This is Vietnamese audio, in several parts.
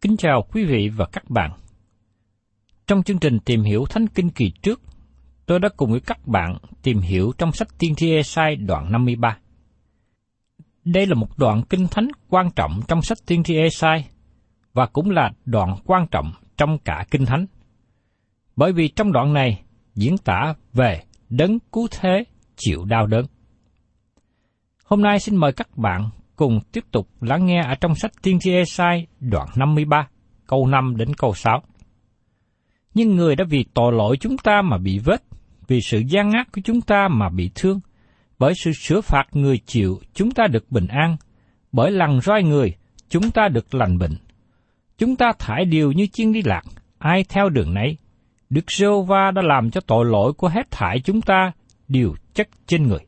Kính chào quý vị và các bạn. Trong chương trình tìm hiểu Thánh Kinh kỳ trước, tôi đã cùng với các bạn tìm hiểu trong sách Tiên tri Esai đoạn 53. Đây là một đoạn kinh thánh quan trọng trong sách Tiên tri Esai và cũng là đoạn quan trọng trong cả kinh thánh. Bởi vì trong đoạn này diễn tả về đấng cứu thế chịu đau đớn. Hôm nay xin mời các bạn cùng tiếp tục lắng nghe ở trong sách Tiên tri Esai đoạn 53, câu 5 đến câu 6. Nhưng người đã vì tội lỗi chúng ta mà bị vết, vì sự gian ác của chúng ta mà bị thương, bởi sự sửa phạt người chịu chúng ta được bình an, bởi lần roi người chúng ta được lành bệnh. Chúng ta thải điều như chiên đi lạc, ai theo đường nấy. Đức giê va đã làm cho tội lỗi của hết thải chúng ta đều chất trên người.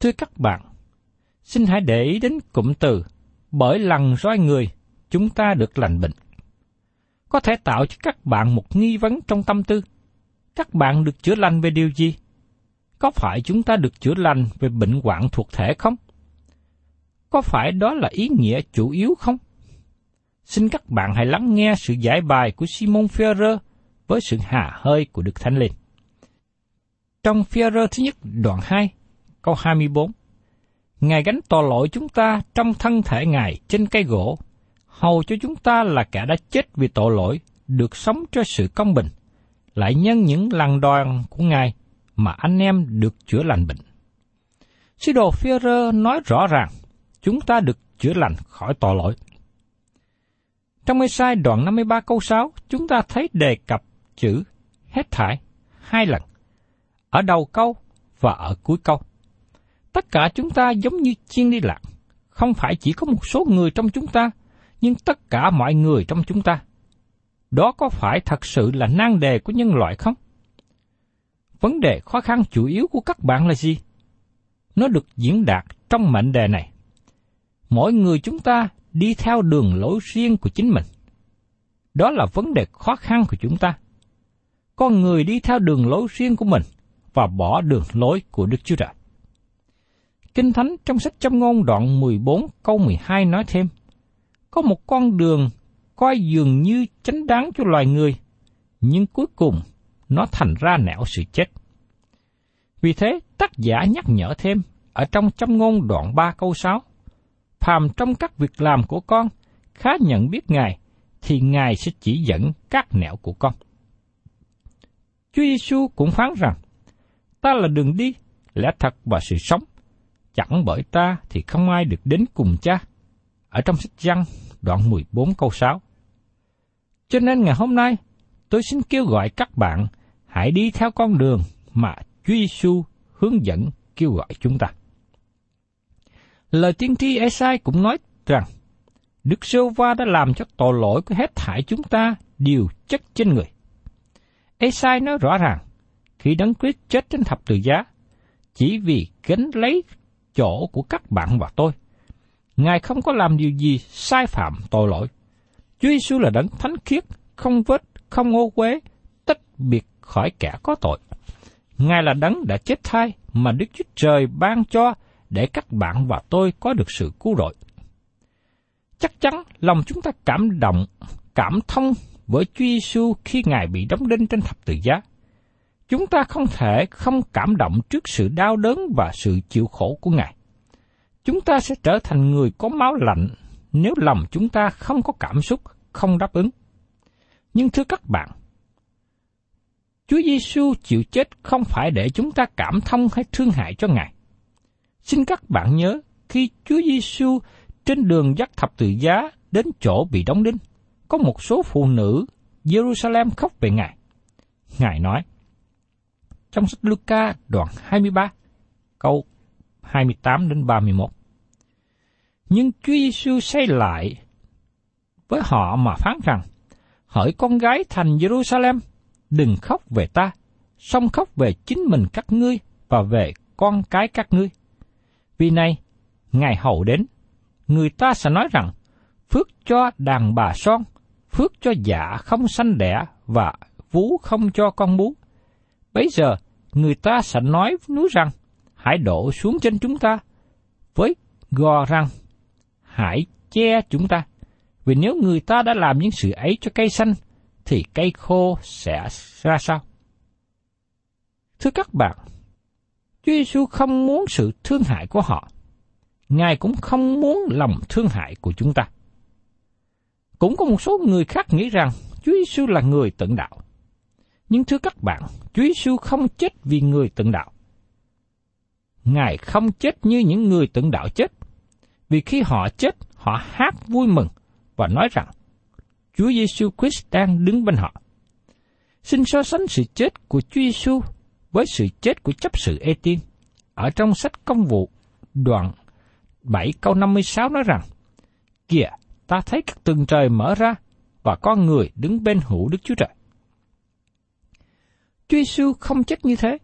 Thưa các bạn, xin hãy để ý đến cụm từ bởi lần roi người chúng ta được lành bệnh. Có thể tạo cho các bạn một nghi vấn trong tâm tư. Các bạn được chữa lành về điều gì? Có phải chúng ta được chữa lành về bệnh hoạn thuộc thể không? Có phải đó là ý nghĩa chủ yếu không? Xin các bạn hãy lắng nghe sự giải bài của Simon Ferrer với sự hà hơi của Đức Thánh Linh. Trong Ferrer thứ nhất đoạn 2, câu 24, Ngài gánh tội lỗi chúng ta trong thân thể Ngài trên cây gỗ, hầu cho chúng ta là kẻ đã chết vì tội lỗi, được sống cho sự công bình, lại nhân những lần đoàn của Ngài mà anh em được chữa lành bệnh. Sứ đồ phi nói rõ ràng, chúng ta được chữa lành khỏi tội lỗi. Trong Ê-sai đoạn 53 câu 6, chúng ta thấy đề cập chữ hết thải hai lần, ở đầu câu và ở cuối câu. Tất cả chúng ta giống như chiên đi lạc, không phải chỉ có một số người trong chúng ta, nhưng tất cả mọi người trong chúng ta. Đó có phải thật sự là nan đề của nhân loại không? Vấn đề khó khăn chủ yếu của các bạn là gì? Nó được diễn đạt trong mệnh đề này. Mỗi người chúng ta đi theo đường lối riêng của chính mình. Đó là vấn đề khó khăn của chúng ta. Con người đi theo đường lối riêng của mình và bỏ đường lối của Đức Chúa Trời. Kinh Thánh trong sách Châm ngôn đoạn 14 câu 12 nói thêm, có một con đường coi dường như chánh đáng cho loài người, nhưng cuối cùng nó thành ra nẻo sự chết. Vì thế, tác giả nhắc nhở thêm ở trong Châm ngôn đoạn 3 câu 6, phàm trong các việc làm của con, khá nhận biết Ngài, thì Ngài sẽ chỉ dẫn các nẻo của con. Chúa Giêsu cũng phán rằng, ta là đường đi, lẽ thật và sự sống. Chẳng bởi ta thì không ai được đến cùng cha. Ở trong sách Giăng, đoạn 14 câu 6. Cho nên ngày hôm nay, tôi xin kêu gọi các bạn hãy đi theo con đường mà Chúa Giêsu hướng dẫn kêu gọi chúng ta. Lời tiên tri Esai cũng nói rằng, Đức Sô Va đã làm cho tội lỗi của hết thải chúng ta đều chất trên người. Esai nói rõ ràng, khi Đấng Christ chết trên thập tự giá, chỉ vì gánh lấy chỗ của các bạn và tôi. Ngài không có làm điều gì sai phạm tội lỗi. Chúa Giêsu là đấng thánh khiết, không vết, không ô quế, tách biệt khỏi kẻ có tội. Ngài là đấng đã chết thai mà Đức Chúa Trời ban cho để các bạn và tôi có được sự cứu rỗi. Chắc chắn lòng chúng ta cảm động, cảm thông với Chúa Giêsu khi Ngài bị đóng đinh trên thập tự giá. Chúng ta không thể không cảm động trước sự đau đớn và sự chịu khổ của Ngài. Chúng ta sẽ trở thành người có máu lạnh nếu lòng chúng ta không có cảm xúc, không đáp ứng. Nhưng thưa các bạn, Chúa Giêsu chịu chết không phải để chúng ta cảm thông hay thương hại cho Ngài. Xin các bạn nhớ, khi Chúa Giêsu trên đường dắt thập tự giá đến chỗ bị đóng đinh, có một số phụ nữ Jerusalem khóc về Ngài. Ngài nói, trong sách Luca đoạn 23, câu 28 đến 31. Nhưng Chúa Giêsu xây lại với họ mà phán rằng, hỡi con gái thành Jerusalem, đừng khóc về ta, song khóc về chính mình các ngươi và về con cái các ngươi. Vì này, ngày hậu đến, người ta sẽ nói rằng, phước cho đàn bà son, phước cho dạ không sanh đẻ và vú không cho con bú. Bây giờ, người ta sẽ nói núi rằng, hãy đổ xuống trên chúng ta, với gò rằng, hãy che chúng ta. Vì nếu người ta đã làm những sự ấy cho cây xanh, thì cây khô sẽ ra sao? Thưa các bạn, Chúa Giêsu không muốn sự thương hại của họ. Ngài cũng không muốn lòng thương hại của chúng ta. Cũng có một số người khác nghĩ rằng Chúa Giêsu là người tận đạo. Nhưng thưa các bạn, Chúa Giêsu không chết vì người tận đạo. Ngài không chết như những người tận đạo chết. Vì khi họ chết, họ hát vui mừng và nói rằng Chúa Giêsu Christ đang đứng bên họ. Xin so sánh sự chết của Chúa Giêsu với sự chết của chấp sự Ê Tiên. Ở trong sách công vụ đoạn 7 câu 56 nói rằng, Kìa, ta thấy các tầng trời mở ra và con người đứng bên hữu Đức Chúa Trời. Chúa Giêsu không chết như thế.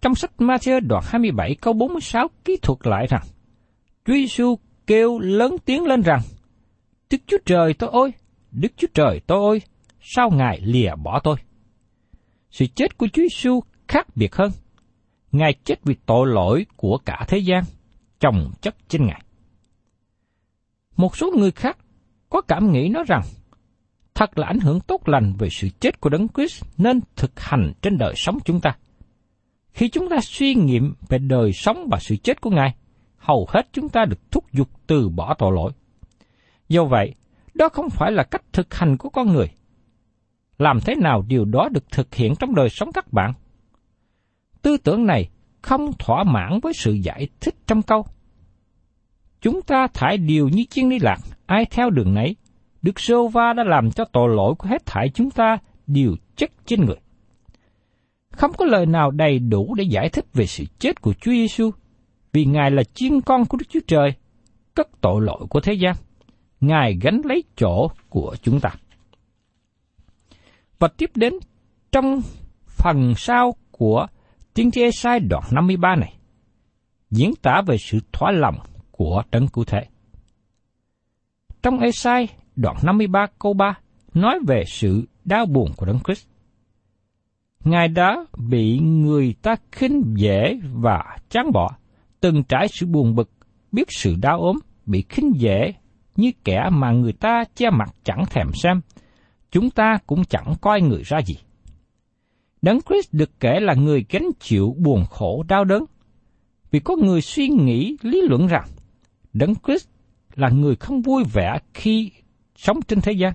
Trong sách Matthew đoạn 27 câu 46 ký thuật lại rằng, Chúa Giêsu kêu lớn tiếng lên rằng, Đức Chúa Trời tôi ơi, Đức Chúa Trời tôi ơi, sao Ngài lìa bỏ tôi? Sự chết của Chúa Giêsu khác biệt hơn. Ngài chết vì tội lỗi của cả thế gian, chồng chất trên Ngài. Một số người khác có cảm nghĩ nói rằng, thật là ảnh hưởng tốt lành về sự chết của Đấng Christ nên thực hành trên đời sống chúng ta. Khi chúng ta suy nghiệm về đời sống và sự chết của Ngài, hầu hết chúng ta được thúc giục từ bỏ tội lỗi. Do vậy, đó không phải là cách thực hành của con người. Làm thế nào điều đó được thực hiện trong đời sống các bạn? Tư tưởng này không thỏa mãn với sự giải thích trong câu. Chúng ta thải điều như chiên đi lạc, ai theo đường nấy. Đức Sô Va đã làm cho tội lỗi của hết thảy chúng ta đều chất trên người. Không có lời nào đầy đủ để giải thích về sự chết của Chúa Giêsu, vì Ngài là chiên con của Đức Chúa Trời, cất tội lỗi của thế gian. Ngài gánh lấy chỗ của chúng ta. Và tiếp đến trong phần sau của tiên tri Esai đoạn 53 này, diễn tả về sự thỏa lòng của đấng cứu thế. Trong Esai đoạn 53 câu 3 nói về sự đau buồn của đấng Christ. Ngài đã bị người ta khinh dễ và chán bỏ, từng trải sự buồn bực, biết sự đau ốm, bị khinh dễ như kẻ mà người ta che mặt chẳng thèm xem, chúng ta cũng chẳng coi người ra gì. Đấng Christ được kể là người gánh chịu buồn khổ đau đớn, vì có người suy nghĩ lý luận rằng Đấng Christ là người không vui vẻ khi sống trên thế gian.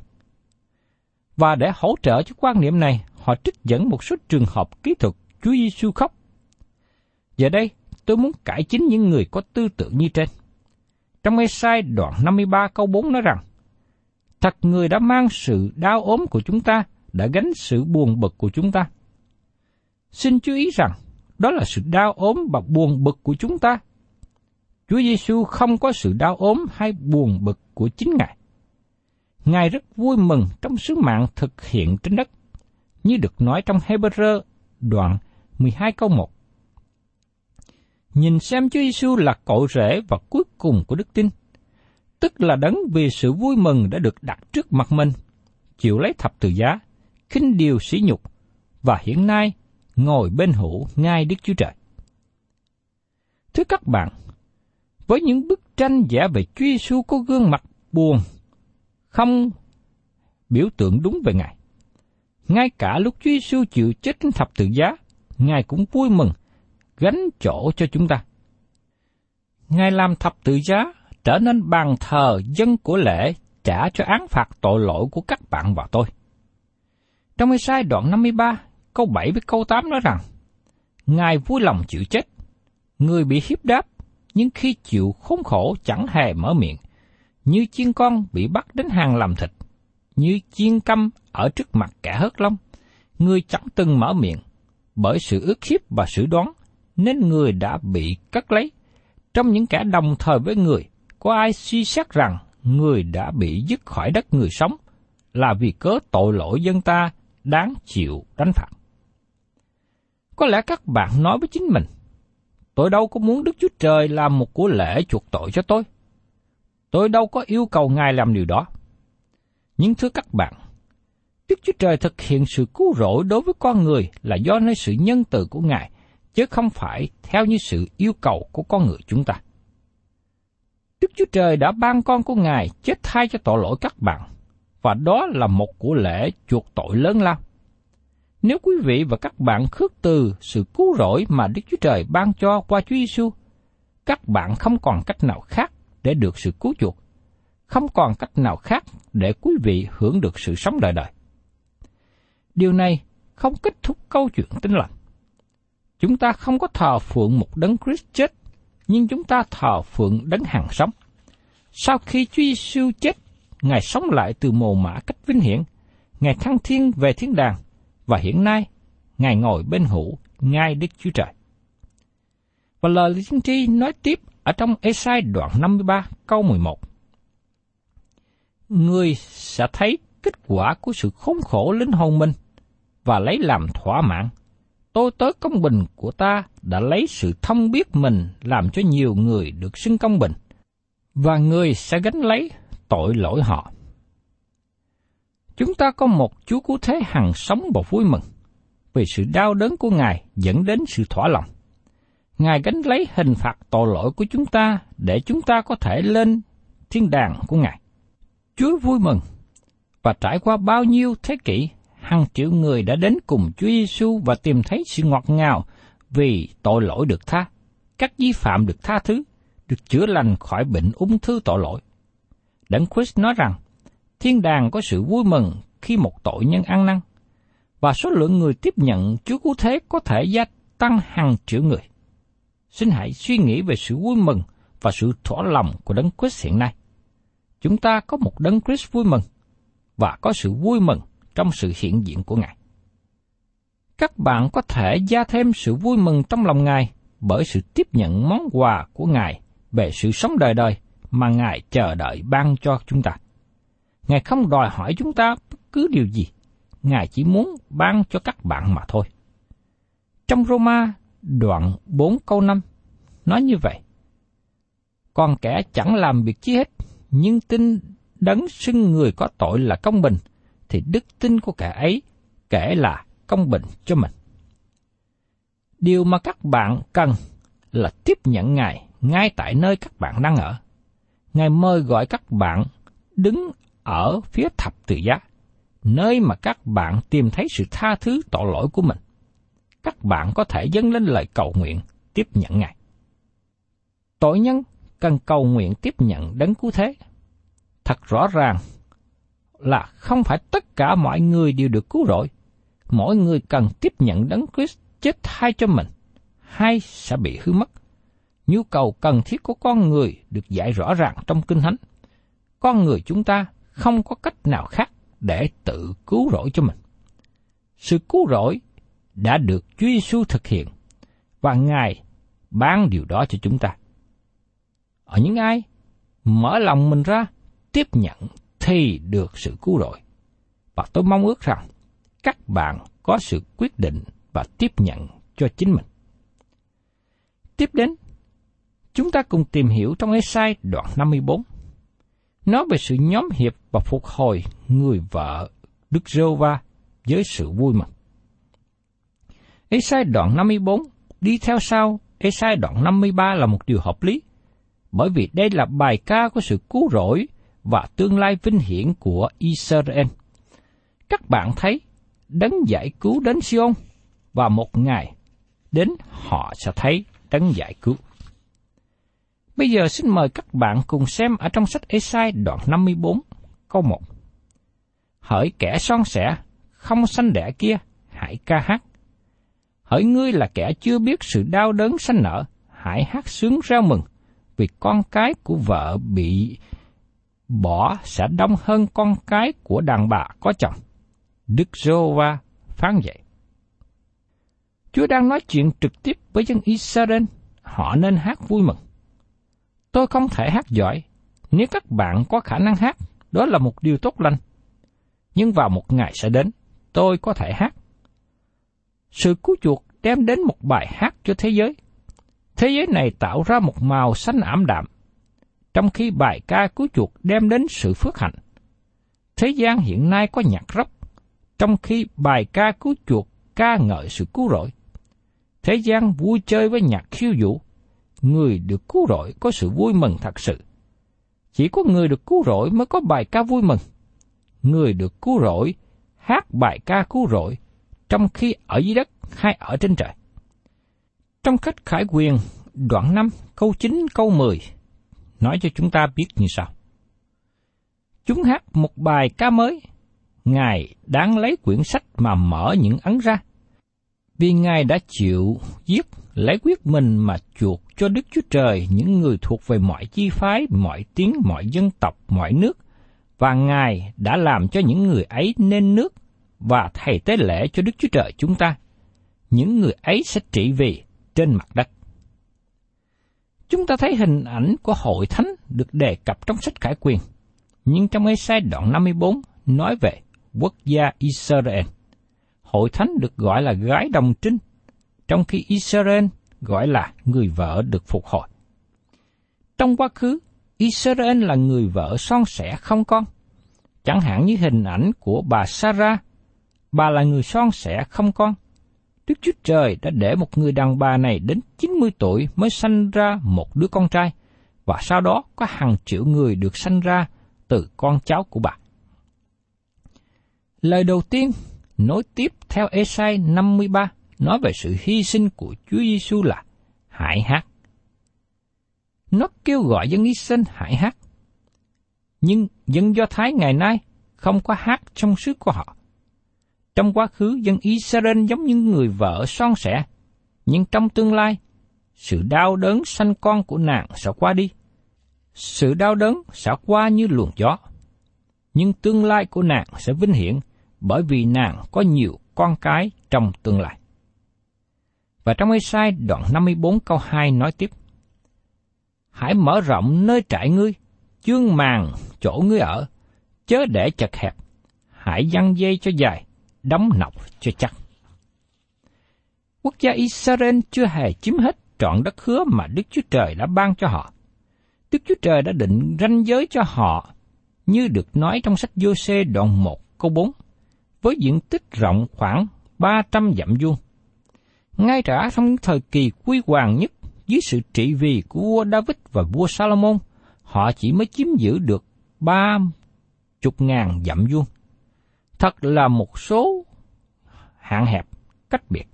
Và để hỗ trợ cho quan niệm này, họ trích dẫn một số trường hợp kỹ thuật Chúa Giêsu khóc. Giờ đây, tôi muốn cải chính những người có tư tưởng như trên. Trong Ê-sai đoạn 53 câu 4 nói rằng, Thật người đã mang sự đau ốm của chúng ta, đã gánh sự buồn bực của chúng ta. Xin chú ý rằng, đó là sự đau ốm và buồn bực của chúng ta. Chúa Giêsu không có sự đau ốm hay buồn bực của chính Ngài. Ngài rất vui mừng trong sứ mạng thực hiện trên đất, như được nói trong Hebrew đoạn 12 câu 1. Nhìn xem Chúa Giêsu là cội rễ và cuối cùng của đức tin, tức là đấng vì sự vui mừng đã được đặt trước mặt mình, chịu lấy thập tự giá, khinh điều sỉ nhục, và hiện nay ngồi bên hữu ngay Đức Chúa Trời. Thưa các bạn, với những bức tranh vẽ về Chúa Giêsu có gương mặt buồn, không biểu tượng đúng về Ngài. Ngay cả lúc Chúa Giêsu chịu chết trên thập tự giá, Ngài cũng vui mừng gánh chỗ cho chúng ta. Ngài làm thập tự giá trở nên bàn thờ dân của lễ trả cho án phạt tội lỗi của các bạn và tôi. Trong Ê-sai đoạn 53, câu 7 với câu 8 nói rằng, Ngài vui lòng chịu chết, người bị hiếp đáp, nhưng khi chịu khốn khổ chẳng hề mở miệng, như chiên con bị bắt đến hàng làm thịt, như chiên câm ở trước mặt kẻ hớt lông, người chẳng từng mở miệng, bởi sự ước hiếp và sự đoán, nên người đã bị cắt lấy. Trong những kẻ đồng thời với người, có ai suy xét rằng người đã bị dứt khỏi đất người sống, là vì cớ tội lỗi dân ta đáng chịu đánh phạt. Có lẽ các bạn nói với chính mình, tôi đâu có muốn Đức Chúa Trời làm một của lễ chuộc tội cho tôi. Tôi đâu có yêu cầu Ngài làm điều đó. Nhưng thưa các bạn, Đức Chúa Trời thực hiện sự cứu rỗi đối với con người là do nơi sự nhân từ của Ngài, chứ không phải theo như sự yêu cầu của con người chúng ta. Đức Chúa Trời đã ban con của Ngài chết thay cho tội lỗi các bạn, và đó là một của lễ chuộc tội lớn lao. Nếu quý vị và các bạn khước từ sự cứu rỗi mà Đức Chúa Trời ban cho qua Chúa Giêsu, các bạn không còn cách nào khác để được sự cứu chuộc, không còn cách nào khác để quý vị hưởng được sự sống đời đời. Điều này không kết thúc câu chuyện tinh lành. Chúng ta không có thờ phượng một đấng Christ chết, nhưng chúng ta thờ phượng đấng hàng sống. Sau khi Chúa Giêsu chết, Ngài sống lại từ mồ mã cách vinh hiển, Ngài thăng thiên về thiên đàng, và hiện nay Ngài ngồi bên hữu ngay Đức Chúa Trời. Và lời tiên tri nói tiếp ở trong Esai đoạn 53 câu 11. Người sẽ thấy kết quả của sự khốn khổ linh hồn mình và lấy làm thỏa mãn. Tôi tới công bình của ta đã lấy sự thông biết mình làm cho nhiều người được xưng công bình, và người sẽ gánh lấy tội lỗi họ. Chúng ta có một Chúa Cứu Thế hằng sống và vui mừng, vì sự đau đớn của Ngài dẫn đến sự thỏa lòng. Ngài gánh lấy hình phạt tội lỗi của chúng ta để chúng ta có thể lên thiên đàng của Ngài. Chúa vui mừng và trải qua bao nhiêu thế kỷ, hàng triệu người đã đến cùng Chúa Giêsu và tìm thấy sự ngọt ngào vì tội lỗi được tha, các vi phạm được tha thứ, được chữa lành khỏi bệnh ung thư tội lỗi. Đấng Christ nói rằng, thiên đàng có sự vui mừng khi một tội nhân ăn năn, và số lượng người tiếp nhận Chúa Cứu Thế có thể gia tăng hàng triệu người. Xin hãy suy nghĩ về sự vui mừng và sự thỏa lòng của Đấng Christ hiện nay. Chúng ta có một Đấng Christ vui mừng và có sự vui mừng trong sự hiện diện của Ngài. Các bạn có thể gia thêm sự vui mừng trong lòng Ngài bởi sự tiếp nhận món quà của Ngài về sự sống đời đời mà Ngài chờ đợi ban cho chúng ta. Ngài không đòi hỏi chúng ta bất cứ điều gì, Ngài chỉ muốn ban cho các bạn mà thôi. Trong Roma đoạn 4 câu 5 nói như vậy. Còn kẻ chẳng làm việc chi hết, nhưng tin đấng xưng người có tội là công bình, thì đức tin của kẻ ấy kể là công bình cho mình. Điều mà các bạn cần là tiếp nhận Ngài ngay tại nơi các bạn đang ở. Ngài mời gọi các bạn đứng ở phía thập tự giá, nơi mà các bạn tìm thấy sự tha thứ tội lỗi của mình. Các bạn có thể dâng lên lời cầu nguyện tiếp nhận Ngài. Tội nhân cần cầu nguyện tiếp nhận đấng cứu thế. Thật rõ ràng, là không phải tất cả mọi người đều được cứu rỗi. Mỗi người cần tiếp nhận đấng Christ chết thay cho mình, hay sẽ bị hư mất. Nhu cầu cần thiết của con người được dạy rõ ràng trong Kinh Thánh. Con người chúng ta không có cách nào khác để tự cứu rỗi cho mình. Sự cứu rỗi đã được Chúa Giêsu thực hiện và Ngài ban điều đó cho chúng ta. Ở những ai mở lòng mình ra tiếp nhận thì được sự cứu rỗi. Và tôi mong ước rằng các bạn có sự quyết định và tiếp nhận cho chính mình. Tiếp đến, chúng ta cùng tìm hiểu trong Esai đoạn 54. Nói về sự nhóm hiệp và phục hồi người vợ Đức Rô Va với sự vui mừng. Esai đoạn 54 đi theo sau Esai đoạn 53 là một điều hợp lý, bởi vì đây là bài ca của sự cứu rỗi và tương lai vinh hiển của Israel. Các bạn thấy, đấng giải cứu đến Sion và một ngày đến họ sẽ thấy đấng giải cứu. Bây giờ xin mời các bạn cùng xem ở trong sách Esai đoạn 54, câu 1. Hỡi kẻ son sẻ, không sanh đẻ kia, hãy ca hát. Hỡi ngươi là kẻ chưa biết sự đau đớn sanh nở, hãy hát sướng rao mừng, vì con cái của vợ bị bỏ sẽ đông hơn con cái của đàn bà có chồng. Đức Giô-va phán dạy. Chúa đang nói chuyện trực tiếp với dân Israel, họ nên hát vui mừng. Tôi không thể hát giỏi, nếu các bạn có khả năng hát, đó là một điều tốt lành. Nhưng vào một ngày sẽ đến, tôi có thể hát. Sự cứu chuộc đem đến một bài hát cho thế giới. Thế giới này tạo ra một màu xanh ảm đạm, trong khi bài ca cứu chuộc đem đến sự phước hạnh. Thế gian hiện nay có nhạc rock, trong khi bài ca cứu chuộc ca ngợi sự cứu rỗi. Thế gian vui chơi với nhạc khiêu vũ, người được cứu rỗi có sự vui mừng thật sự. Chỉ có người được cứu rỗi mới có bài ca vui mừng. Người được cứu rỗi hát bài ca cứu rỗi trong khi ở dưới đất hay ở trên trời. Trong cách khải quyền, đoạn 5, câu 9, câu 10, nói cho chúng ta biết như sau. Chúng hát một bài ca mới, Ngài đáng lấy quyển sách mà mở những ấn ra, vì Ngài đã chịu giết lấy quyết mình mà chuộc cho Đức Chúa Trời những người thuộc về mọi chi phái, mọi tiếng, mọi dân tộc, mọi nước, và Ngài đã làm cho những người ấy nên nước và thầy tế lễ cho Đức Chúa Trời chúng ta. Những người ấy sẽ trị vì trên mặt đất. Chúng ta thấy hình ảnh của hội thánh được đề cập trong sách Khải Quyền, nhưng trong Ê-sai đoạn 54 nói về quốc gia Israel. Hội thánh được gọi là gái đồng trinh, trong khi Israel gọi là người vợ được phục hồi. Trong quá khứ, Israel là người vợ son sẻ không con. Chẳng hạn như hình ảnh của bà Sarah, bà là người son sẻ không con. Đức Chúa Trời đã để một người đàn bà này đến 90 tuổi mới sanh ra một đứa con trai, và sau đó có hàng triệu người được sanh ra từ con cháu của bà. Lời đầu tiên nối tiếp theo Esai 53 nói về sự hy sinh của Chúa Giêsu là hãy hát. Nó kêu gọi dân Israel hãy hát. Nhưng dân Do Thái ngày nay không có hát trong sứ của họ. Trong quá khứ, dân Israel giống như người vợ son sẻ, nhưng trong tương lai, sự đau đớn sanh con của nàng sẽ qua đi. Sự đau đớn sẽ qua như luồng gió. Nhưng tương lai của nàng sẽ vinh hiển bởi vì nàng có nhiều con cái trong tương lai. Và trong Ê-sai đoạn 54 câu 2 nói tiếp, Hãy mở rộng nơi trại ngươi, chương màng chỗ ngươi ở, chớ để chật hẹp, hãy dăng dây cho dài, đóng nọc cho chắc. Quốc gia Israel chưa hề chiếm hết trọn đất hứa mà Đức Chúa Trời đã ban cho họ. Đức Chúa Trời đã định ranh giới cho họ như được nói trong sách Giô-xê đoạn 1 câu 4, với diện tích rộng khoảng 300 dặm vuông ngay cả trong thời kỳ quy hoàng nhất dưới sự trị vì của vua David và vua Salomon, họ chỉ mới chiếm giữ được ba chục ngàn dặm vuông. Thật là một số hạn hẹp, cách biệt.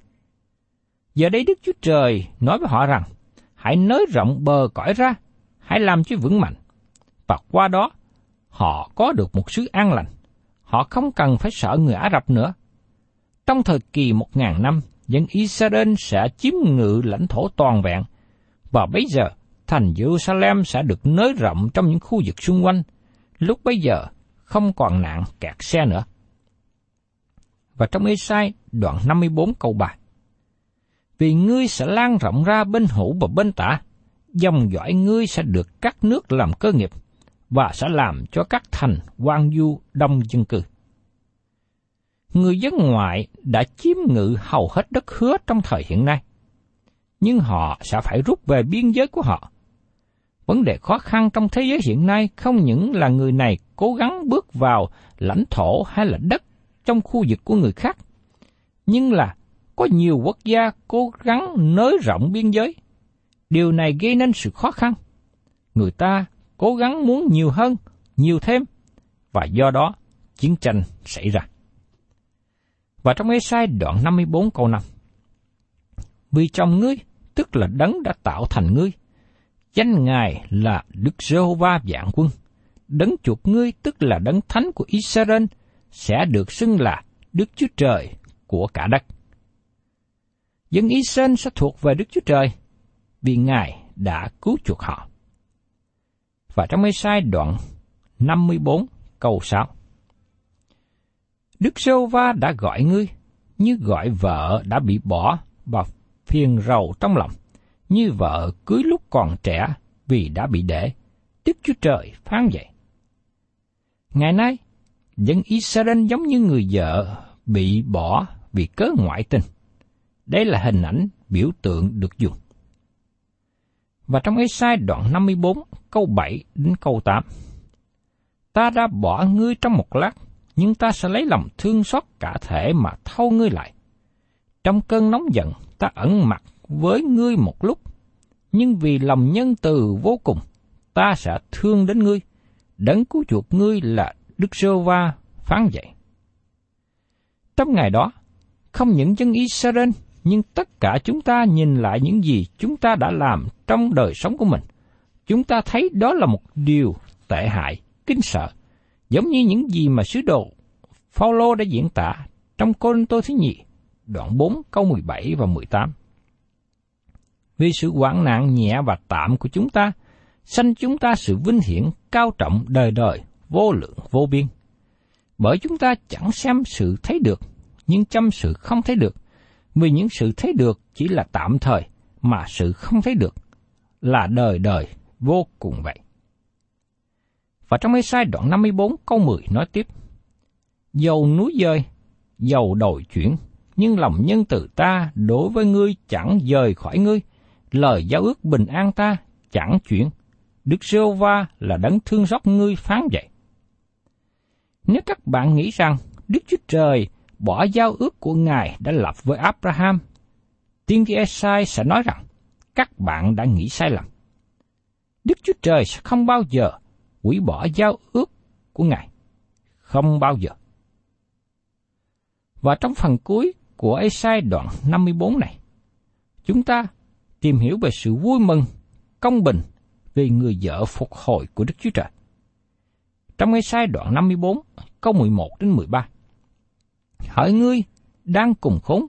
Giờ đây Đức Chúa Trời nói với họ rằng, hãy nới rộng bờ cõi ra, hãy làm cho vững mạnh. Và qua đó, họ có được một xứ an lành, họ không cần phải sợ người Ả Rập nữa. Trong thời kỳ một ngàn năm, dân Israel sẽ chiếm ngự lãnh thổ toàn vẹn, và bây giờ thành Jerusalem sẽ được nới rộng trong những khu vực xung quanh, lúc bây giờ không còn nạn kẹt xe nữa. Và trong Esai đoạn 54 câu 3 Vì ngươi sẽ lan rộng ra bên hữu và bên tả, dòng dõi ngươi sẽ được các nước làm cơ nghiệp, và sẽ làm cho các thành quan du đông dân cư. Người dân ngoại đã chiếm ngự hầu hết đất hứa trong thời hiện nay, nhưng họ sẽ phải rút về biên giới của họ. Vấn đề khó khăn trong thế giới hiện nay không những là người này cố gắng bước vào lãnh thổ hay là đất trong khu vực của người khác, nhưng là có nhiều quốc gia cố gắng nới rộng biên giới. Điều này gây nên sự khó khăn. Người ta cố gắng muốn nhiều hơn, nhiều thêm, và do đó chiến tranh xảy ra. Và trong Ê-sai đoạn 54 câu 5 Vì trong ngươi, tức là đấng đã tạo thành ngươi, danh Ngài là Đức Giê-hô-va vạn quân, đấng chuộc ngươi tức là đấng thánh của Israel, sẽ được xưng là Đức Chúa Trời của cả đất. Dân Israel sẽ thuộc về Đức Chúa Trời, vì Ngài đã cứu chuộc họ. Và trong Ê-sai đoạn 54 câu 6 Đức Sô Va đã gọi ngươi, như gọi vợ đã bị bỏ và phiền rầu trong lòng, như vợ cưới lúc còn trẻ vì đã bị để. Đức Chúa Trời phán vậy. Ngày nay, dân Israel giống như người vợ bị bỏ vì cớ ngoại tình. Đây là hình ảnh biểu tượng được dùng. Và trong Ê-sai đoạn 54, câu 7 đến câu 8. Ta đã bỏ ngươi trong một lát, nhưng ta sẽ lấy lòng thương xót cả thể mà thâu ngươi lại. Trong cơn nóng giận, ta ẩn mặt với ngươi một lúc, nhưng vì lòng nhân từ vô cùng, ta sẽ thương đến ngươi. Đấng cứu chuộc ngươi là Đức Sơ Va phán dạy. Trong ngày đó, không những dân Israel, nhưng tất cả chúng ta nhìn lại những gì chúng ta đã làm trong đời sống của mình. Chúng ta thấy đó là một điều tệ hại, kinh sợ, giống như những gì mà sứ đồ Phaolô đã diễn tả trong Côn Tô thứ nhì, đoạn 4 câu 17 và 18. Vì sự quản nạn nhẹ và tạm của chúng ta, sanh chúng ta sự vinh hiển cao trọng đời đời, vô lượng vô biên. Bởi chúng ta chẳng xem sự thấy được, nhưng chăm sự không thấy được, vì những sự thấy được chỉ là tạm thời, mà sự không thấy được là đời đời vô cùng vậy. Và trong Ê-sai đoạn 54 câu 10 nói tiếp, Dầu núi dơi, dầu đồi chuyển, nhưng lòng nhân từ ta đối với ngươi chẳng rời khỏi ngươi, lời giao ước bình an ta chẳng chuyển. Đức Sêu va là đấng thương xót ngươi phán vậy. Nếu các bạn nghĩ rằng Đức Chúa Trời bỏ giao ước của Ngài đã lập với Abraham, tiên tri Esai sẽ nói rằng các bạn đã nghĩ sai lầm. Đức Chúa Trời sẽ không bao giờ hủy bỏ giao ước của Ngài. Không bao giờ. Và trong phần cuối của Esai đoạn 54 này, chúng ta tìm hiểu về sự vui mừng, công bình về người vợ phục hồi của Đức Chúa Trời. Trong Esai đoạn 54, câu 11 đến 13. Hỡi ngươi đang cùng khốn,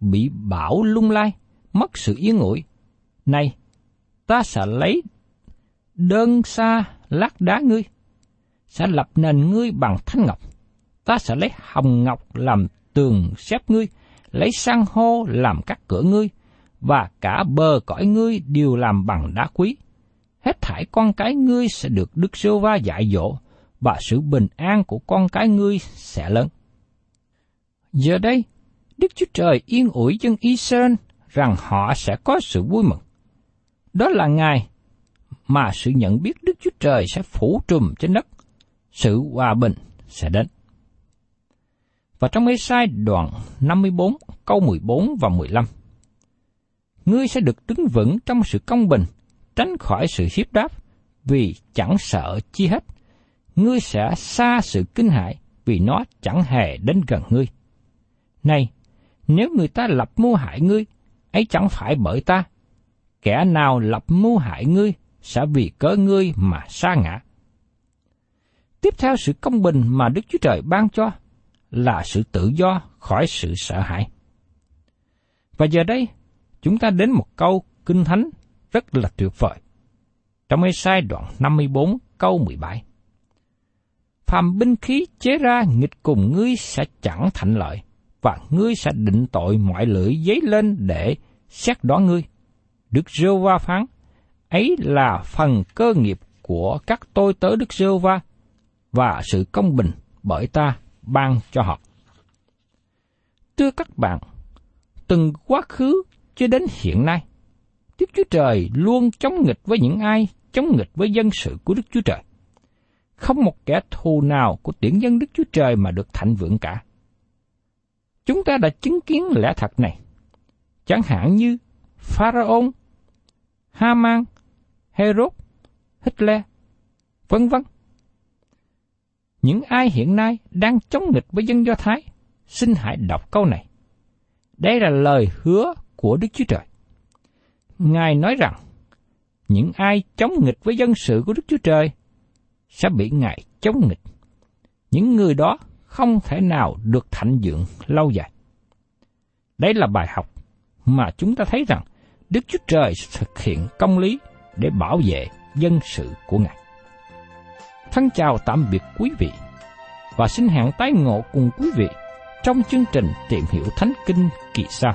bị bão lung lai, mất sự yên ngụy. Này, ta sẽ lấy đơn xa lát đá ngươi, sẽ lập nền ngươi bằng thanh ngọc. Ta sẽ lấy hồng ngọc làm tường xếp ngươi, lấy san hô làm các cửa ngươi, và cả bờ cõi ngươi đều làm bằng đá quý. Hết thảy con cái ngươi sẽ được Đức Sô Va dạy dỗ, và sự bình an của con cái ngươi sẽ lớn. Giờ đây, Đức Chúa Trời yên ủi dân Israel rằng họ sẽ có sự vui mừng. Đó là ngày mà sự nhận biết Đức Chúa Trời sẽ phủ trùm trên đất, sự hòa bình sẽ đến. Và trong Ê-sai đoạn 54 câu 14 và 15. Ngươi sẽ được đứng vững trong sự công bình, tránh khỏi sự hiếp đáp, vì chẳng sợ chi hết. Ngươi sẽ xa sự kinh hại, vì nó chẳng hề đến gần ngươi. Này, nếu người ta lập mưu hại ngươi, ấy chẳng phải bởi ta. Kẻ nào lập mưu hại ngươi sẽ vì cớ ngươi mà sa ngã. Tiếp theo sự công bình mà Đức Chúa Trời ban cho là sự tự do khỏi sự sợ hãi. Và giờ đây, chúng ta đến một câu kinh thánh rất là tuyệt vời. Trong Ê-sai đoạn 54 câu 17. Phàm binh khí chế ra nghịch cùng ngươi sẽ chẳng thành lợi, và ngươi sẽ định tội mọi lưỡi giấy lên để xét đoán ngươi. Đức Rêu Va phán, ấy là phần cơ nghiệp của các tôi tớ Đức Rêu Va, và sự công bình bởi ta ban cho họ. Thưa các bạn, từng quá khứ cho đến hiện nay, Đức Chúa Trời luôn chống nghịch với những ai chống nghịch với dân sự của Đức Chúa Trời. Không một kẻ thù nào của tiễn dân Đức Chúa Trời mà được thạnh vượng cả. Chúng ta đã chứng kiến lẽ thật này. Chẳng hạn như Pharaon, Haman, Herod, Hitler, vân vân. Những ai hiện nay đang chống nghịch với dân Do Thái, xin hãy đọc câu này. Đây là lời hứa của Đức Chúa Trời. Ngài nói rằng, những ai chống nghịch với dân sự của Đức Chúa Trời sẽ bị Ngài chống nghịch. Những người đó không thể nào được thạnh dưỡng lâu dài. Đây là bài học mà chúng ta thấy rằng Đức Chúa Trời thực hiện công lý để bảo vệ dân sự của Ngài. Thân chào tạm biệt quý vị và xin hẹn tái ngộ cùng quý vị trong chương trình tìm hiểu Thánh Kinh kỳ sau.